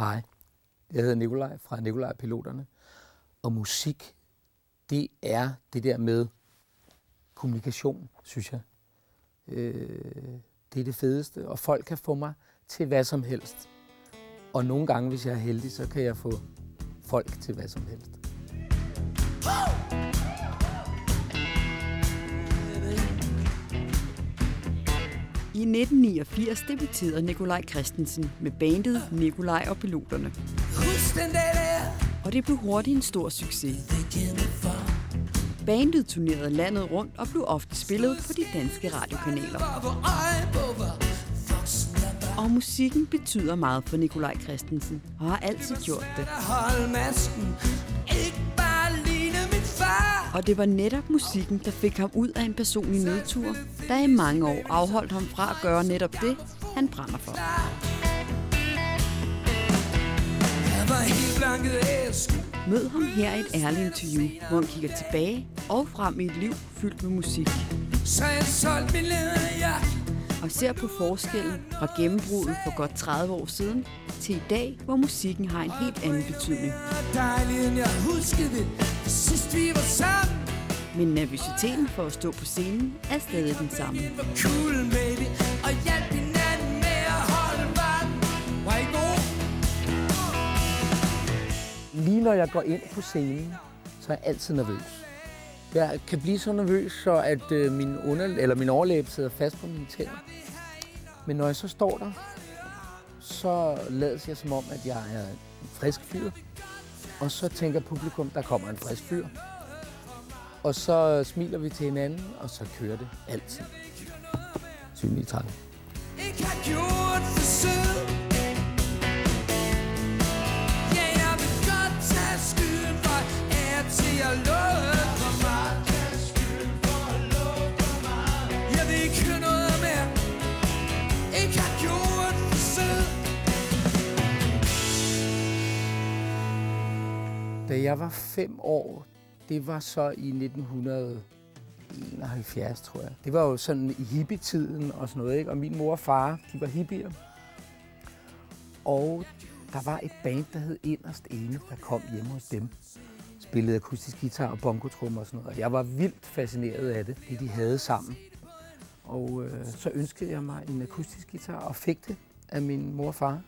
Hej, jeg hedder Nikolaj fra Nikolaj Piloterne. Og musik, det er det der med kommunikation, synes jeg. Øh, det er det fedeste, og folk kan få mig til hvad som helst. Og nogle gange, hvis jeg er heldig, så kan jeg få folk til hvad som helst. I 1989 debuterede Nikolaj Christensen med bandet Nikolaj og Piloterne. Og det blev hurtigt en stor succes. Bandet turnerede landet rundt og blev ofte spillet på de danske radiokanaler. Og musikken betyder meget for Nikolaj Christensen, og har altid gjort det. Og det var netop musikken, der fik ham ud af en personlig nedtur, der i mange år afholdt ham fra at gøre netop det, han brænder for. Mød ham her i et ærligt interview, hvor han kigger tilbage og frem i et liv fyldt med musik. Så jeg solgte min og ser på forskellen fra gennembruddet for godt 30 år siden til i dag, hvor musikken har en helt anden betydning. Men nervøsiteten for at stå på scenen er stadig den samme. Lige når jeg går ind på scenen, så er jeg altid nervøs. Jeg kan blive så nervøs, så at øh, min, under, eller min overlæbe sidder fast på mine tænder. Men når jeg så står der, så lader jeg som om, at jeg er en frisk fyr. Og så tænker publikum, der kommer en frisk fyr. Og så smiler vi til hinanden, og så kører det altid. 7 13. Ikke har gjort for sød. Ja, jeg vil godt tage skylden for at til at love jeg var fem år, det var så i 1971, tror jeg. Det var jo sådan i hippietiden og sådan noget, ikke? Og min mor og far, de var hippier. Og der var et band, der hed Inderst Ene, der kom hjemme hos dem. Spillede akustisk guitar og bongotrummer og sådan noget. Og jeg var vildt fascineret af det, det de havde sammen. Og øh, så ønskede jeg mig en akustisk guitar og fik det af min mor og far.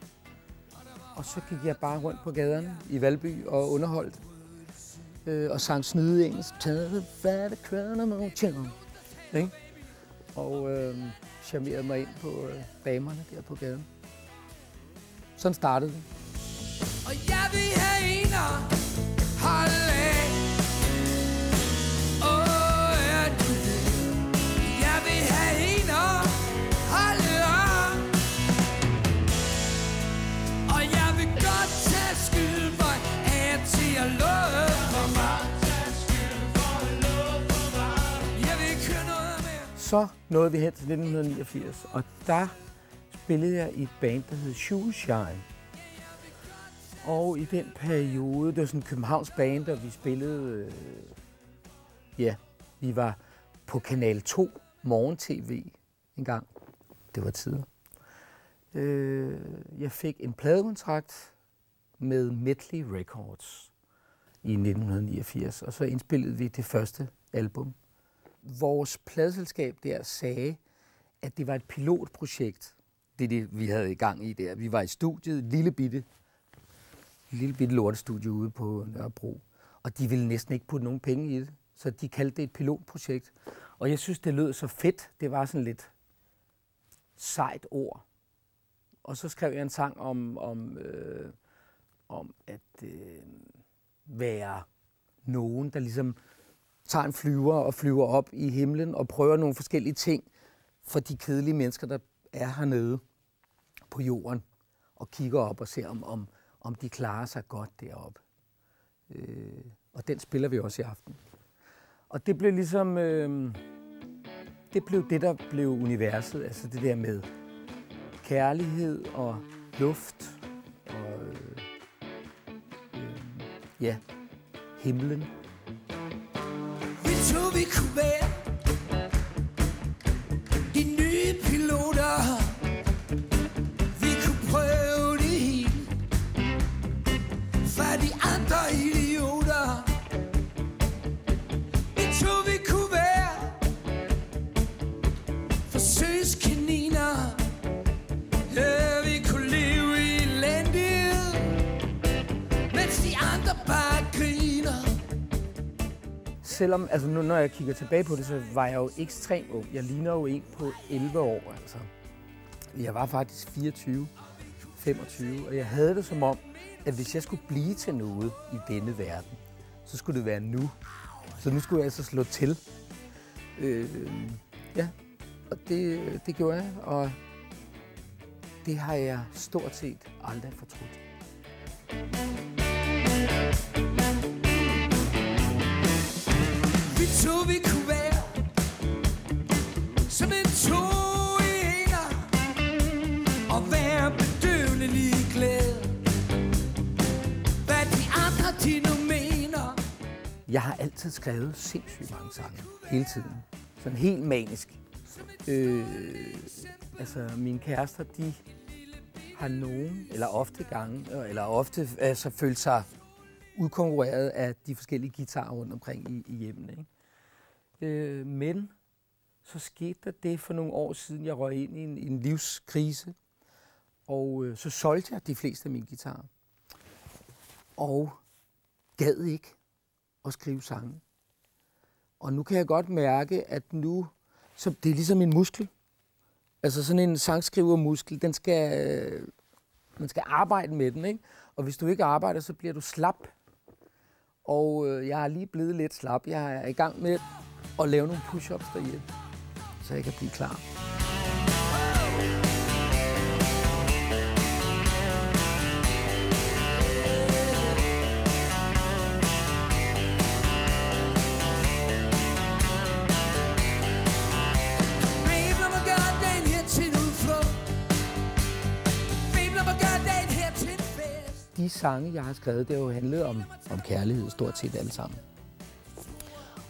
Og så gik jeg bare rundt på gaderne i Valby og underholdt øh, og sang snyde engelsk. Tag hvad det kører med ikke? Og øh, charmerede mig ind på øh, damerne der på gaden. Sådan startede det. Og jeg vil have så nåede vi hen til 1989, og der spillede jeg i et band, der hed Shoeshine. Og i den periode, det var sådan en Københavns band, og vi spillede, øh, ja, vi var på Kanal 2 Morgen-TV en gang. Det var tider. Øh, jeg fik en pladekontrakt med Medley Records i 1989, og så indspillede vi det første album, vores pladselskab der sagde, at det var et pilotprojekt, det, det vi havde i gang i der. Vi var i studiet, lille bitte, lille bitte lortestudie ude på Nørrebro, og de ville næsten ikke putte nogen penge i det, så de kaldte det et pilotprojekt. Og jeg synes, det lød så fedt. Det var sådan lidt sejt ord. Og så skrev jeg en sang om, om, øh, om at øh, være nogen, der ligesom tager en flyver og flyver op i himlen og prøver nogle forskellige ting for de kedelige mennesker, der er hernede på jorden og kigger op og ser, om, om, om de klarer sig godt deroppe. Øh, og den spiller vi også i aften. Og det blev ligesom... Øh, det blev det, der blev universet. Altså det der med kærlighed og luft og... Øh, øh, ja, himlen troede vi kunne selvom, altså nu når jeg kigger tilbage på det, så var jeg jo ekstremt ung. Jeg ligner jo en på 11 år, altså. Jeg var faktisk 24, 25, og jeg havde det som om, at hvis jeg skulle blive til noget i denne verden, så skulle det være nu. Så nu skulle jeg altså slå til. Øh, ja, og det, det gjorde jeg, og det har jeg stort set aldrig fortrudt. så vi kunne være Som en to i Og være bedøvende ligeglad Hvad de andre de nu mener Jeg har altid skrevet sindssygt mange sange Hele tiden Sådan helt manisk øh, Altså mine kærester de har nogen, eller ofte gange, eller ofte altså, følt sig udkonkurreret af de forskellige guitarer rundt omkring i, i hjemmet. Ikke? Øh, men så skete der det for nogle år siden, jeg røg ind i en, en livskrise, og øh, så solgte jeg de fleste af mine guitarer. Og gad ikke at skrive sange. Og nu kan jeg godt mærke, at nu, så det er ligesom en muskel. Altså sådan en sangskrivermuskel, den skal, øh, man skal arbejde med den, ikke? Og hvis du ikke arbejder, så bliver du slap. Og øh, jeg er lige blevet lidt slap. Jeg er i gang med og lave nogle push-ups derhjemme, så jeg kan blive klar. de sange, jeg har skrevet, det har jo handlet om, om kærlighed stort set alle sammen.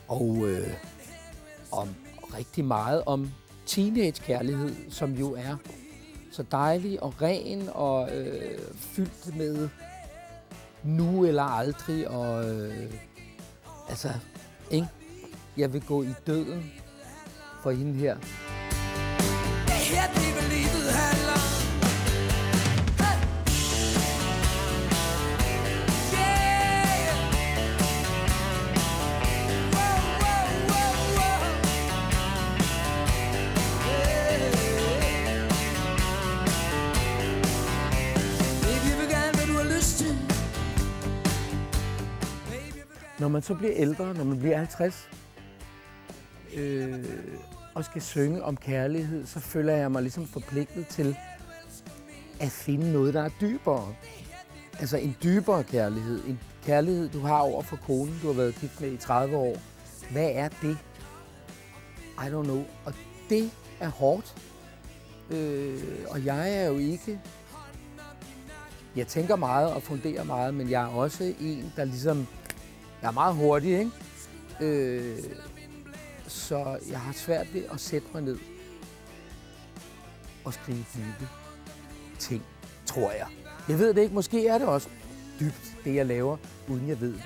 Og øh, om rigtig meget om teenage-kærlighed, som jo er så dejlig og ren og øh, fyldt med nu eller aldrig. Og øh, altså, ikke? Jeg vil gå i døden for hende her. Det her, man så bliver ældre, når man bliver 50, øh, og skal synge om kærlighed, så føler jeg mig ligesom forpligtet til at finde noget, der er dybere. Altså en dybere kærlighed. En kærlighed, du har over for konen, du har været gift med i 30 år. Hvad er det? I don't know. Og det er hårdt. Øh, og jeg er jo ikke... Jeg tænker meget og funderer meget, men jeg er også en, der ligesom jeg er meget hurtig, ikke? Øh, så jeg har svært ved at sætte mig ned og skrive dybe ting, tror jeg. Jeg ved det ikke. Måske er det også dybt, det jeg laver, uden jeg ved det.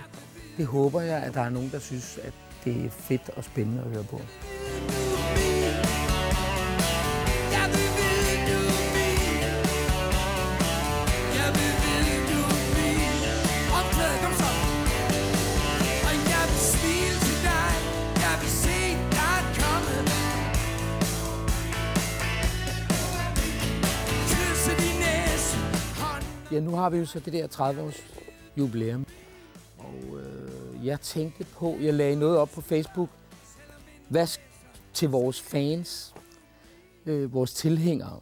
Det håber jeg, at der er nogen, der synes, at det er fedt og spændende at høre på. Ja, nu har vi jo så det der 30-års jubilæum. Og øh, jeg tænkte på, jeg lagde noget op på Facebook. Hvad til vores fans, øh, vores tilhængere.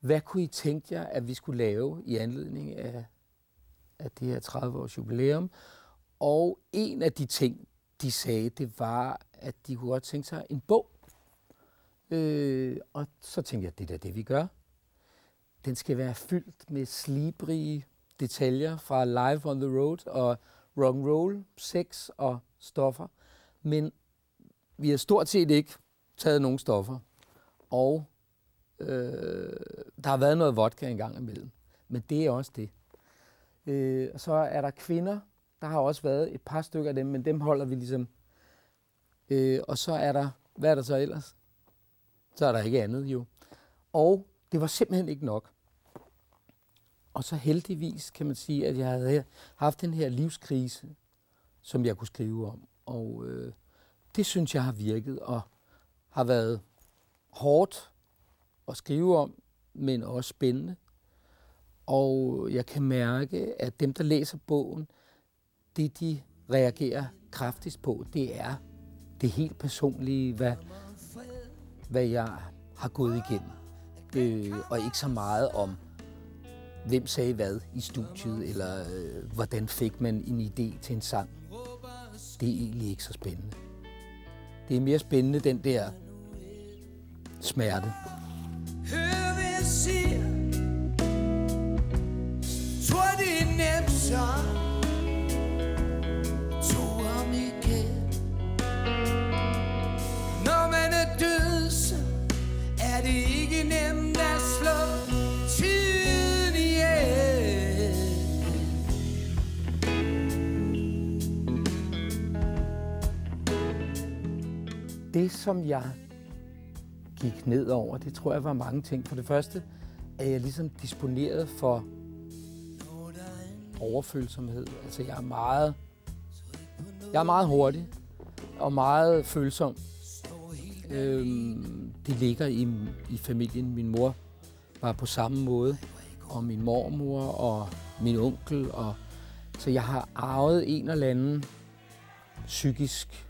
Hvad kunne I tænke jer, at vi skulle lave i anledning af, af det her 30-års jubilæum? Og en af de ting, de sagde, det var, at de kunne godt tænke sig en bog. Øh, og så tænkte jeg, det er det, vi gør. Den skal være fyldt med slibrige detaljer fra Live on the Road og rock and roll, sex og stoffer. Men vi har stort set ikke taget nogen stoffer. Og øh, der har været noget vodka engang imellem. Men det er også det. Øh, og så er der kvinder. Der har også været et par stykker af dem, men dem holder vi ligesom. Øh, og så er der, hvad er der så ellers? Så er der ikke andet jo. Og det var simpelthen ikke nok. Og så heldigvis kan man sige, at jeg havde haft den her livskrise, som jeg kunne skrive om. Og øh, det synes jeg har virket og har været hårdt at skrive om, men også spændende. Og jeg kan mærke, at dem, der læser bogen, det de reagerer kraftigst på, det er det helt personlige, hvad, hvad jeg har gået igennem. Øh, og ikke så meget om, hvem sagde hvad i studiet, eller øh, hvordan fik man en idé til en sang. Det er egentlig ikke så spændende. Det er mere spændende, den der smerte. Hør, hvad jeg siger. Tror, det er nemt så. Det, som jeg gik ned over, det tror jeg var mange ting. For det første er jeg ligesom disponeret for overfølsomhed. Altså jeg er meget, jeg er meget hurtig og meget følsom. Øhm, det ligger i, i familien. Min mor var på samme måde, og min mormor og min onkel. Og, så jeg har arvet en eller anden psykisk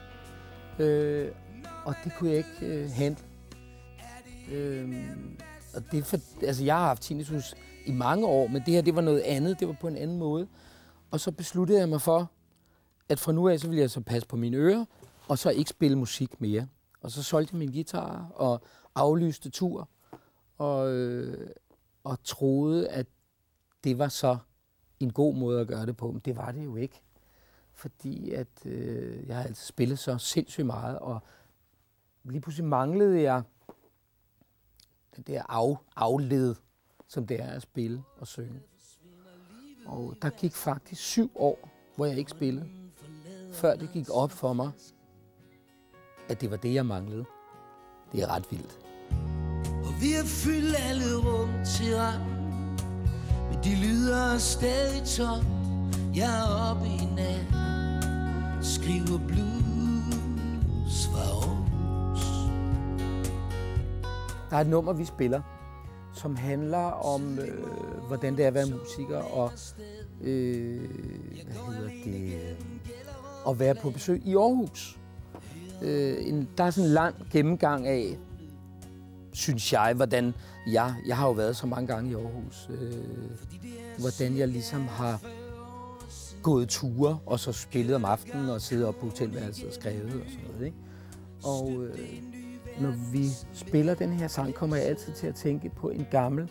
Øh, og det kunne jeg ikke øh, handle. Øh, og det for, altså jeg har haft tinnitus i mange år, men det her det var noget andet. Det var på en anden måde. Og så besluttede jeg mig for, at fra nu af, så ville jeg så passe på mine ører, og så ikke spille musik mere. Og så solgte jeg min guitar og aflyste tur, og, øh, og troede, at det var så en god måde at gøre det på. Men det var det jo ikke. Fordi at øh, jeg har altid spillet så sindssygt meget, og lige pludselig manglede jeg den der af, afled, som det er at spille og synge. Og der gik faktisk syv år, hvor jeg ikke spillede, før det gik op for mig, at det var det, jeg manglede. Det er ret vildt. Og vi har fyldt alle rum til rand, men de lyder stadig tomt. Jeg er oppe i nat, skriver blues for Der er et nummer, vi spiller, som handler om, øh, hvordan det er at være musiker, og øh, hvad hedder det, øh, at være på besøg i Aarhus. Øh, en, der er sådan en lang gennemgang af, synes jeg, hvordan jeg, jeg har jo været så mange gange i Aarhus, øh, hvordan jeg ligesom har gået ture, og så spillet om aftenen, og siddet op på hotelværelset og skrevet og sådan noget. Ikke? Og øh, når vi spiller den her sang, kommer jeg altid til at tænke på en gammel,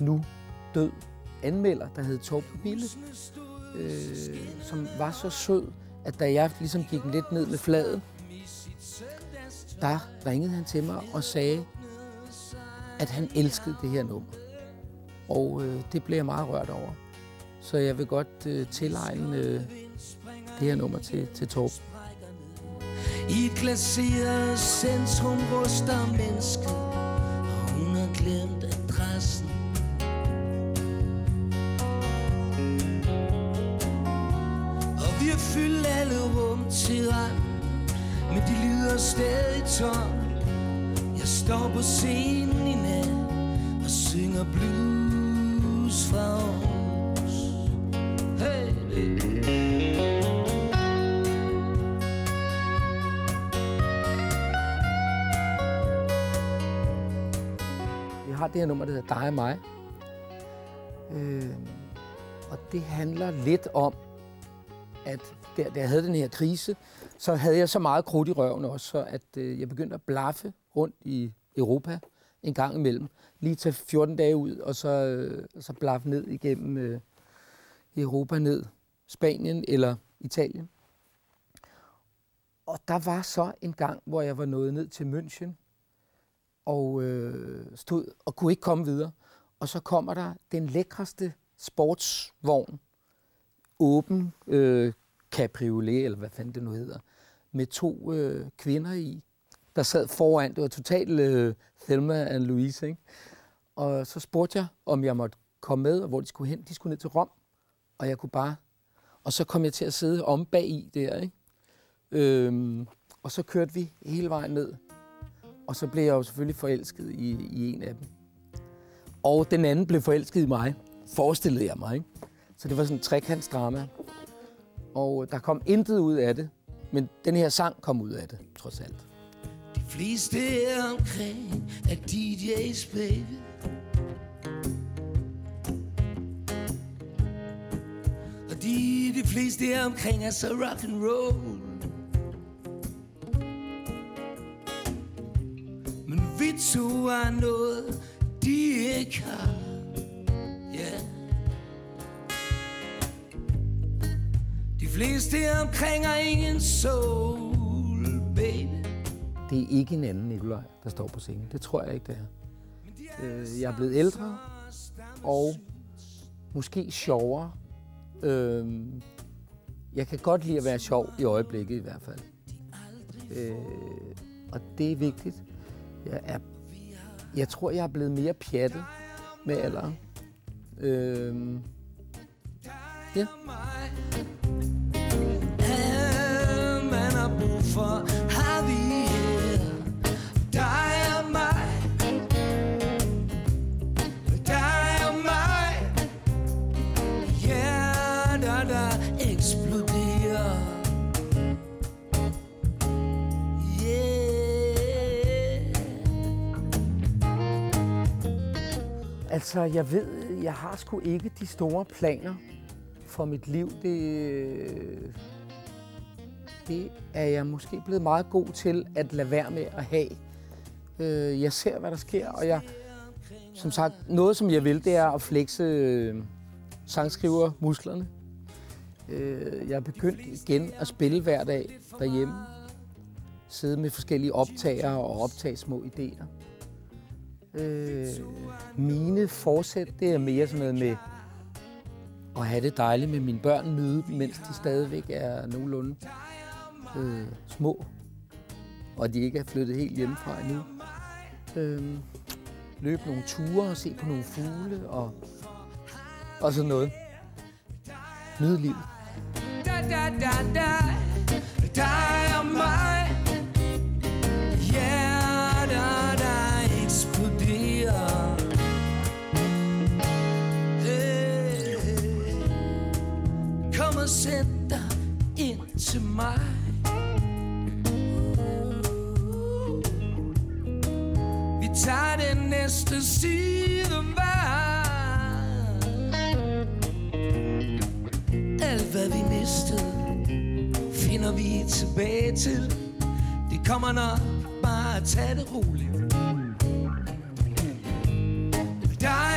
nu død anmelder, der hed Torben Bille, øh, som var så sød, at da jeg ligesom gik lidt ned med fladet, der ringede han til mig og sagde, at han elskede det her nummer. Og øh, det blev jeg meget rørt over. Så jeg vil godt øh, tilegne øh, det her nummer til, til Torben. I et glaseret centrum ruster mennesket Og hun har glemt adressen Og vi har fyldt alle rum til rand Men de lyder stadig tom Jeg står på scenen i nat Og synger blues fra år har det her nummer, der hedder Dig og mig. Øh, og det handler lidt om, at der, da jeg havde den her krise, så havde jeg så meget krudt i røven også, så at øh, jeg begyndte at blaffe rundt i Europa en gang imellem. Lige tage 14 dage ud, og så, øh, så blaffe ned igennem øh, Europa, ned Spanien eller Italien. Og der var så en gang, hvor jeg var nået ned til München, og øh, stod og kunne ikke komme videre. Og så kommer der den lækreste sportsvogn, åben øh, cabriolet, eller hvad fanden det nu hedder, med to øh, kvinder i, der sad foran. Det var totalt øh, Thelma and Louise, ikke? Og så spurgte jeg, om jeg måtte komme med, og hvor de skulle hen. De skulle ned til Rom, og jeg kunne bare... Og så kom jeg til at sidde om bag i der, ikke? Øhm, og så kørte vi hele vejen ned. Og så blev jeg jo selvfølgelig forelsket i, i en af dem. Og den anden blev forelsket i mig, forestillede jeg mig. Ikke? Så det var sådan en trekantsdrama. Og der kom intet ud af det, men den her sang kom ud af det, trods alt. De fleste omkring at DJ's baby. De, de fleste omkring er så rock and roll. Men vi to er noget, de ikke har. Yeah. De fleste omkring har ingen soul, baby. Det er ikke en anden Nikolaj, der står på scenen. Det tror jeg ikke, det er. Øh, jeg er blevet ældre, og måske sjovere. Øh, jeg kan godt lide at være sjov i øjeblikket i hvert fald. Øh, og det er vigtigt. Jeg, er, jeg tror, jeg er blevet mere pjattet med alderen. Øh, ja. Man har brug for Altså, jeg ved, jeg har sgu ikke de store planer for mit liv. Det, det er jeg måske blevet meget god til at lade være med at have. Øh, Jeg ser, hvad der sker, og jeg, som sagt, noget som jeg vil, det er at flexe øh, sangskriver musklerne. Øh, Jeg er begyndt igen at spille hver dag derhjemme. Sidde med forskellige optagere og optage små idéer. Øh, mine forsæt, det er mere sådan noget med at have det dejligt med mine børn, nyde dem, mens de stadigvæk er nogenlunde øh, små, og de ikke er flyttet helt hjemmefra endnu. Øh, løbe nogle ture og se på nogle fugle og, og sådan noget. Nyde livet. Da da da da Dig og mig Kom og sæt dig ind til mig. Vi tager den næste sidevej Alt hvad vi mistede Finder vi tilbage til. Det kommer nok Bare tag det roligt. Dig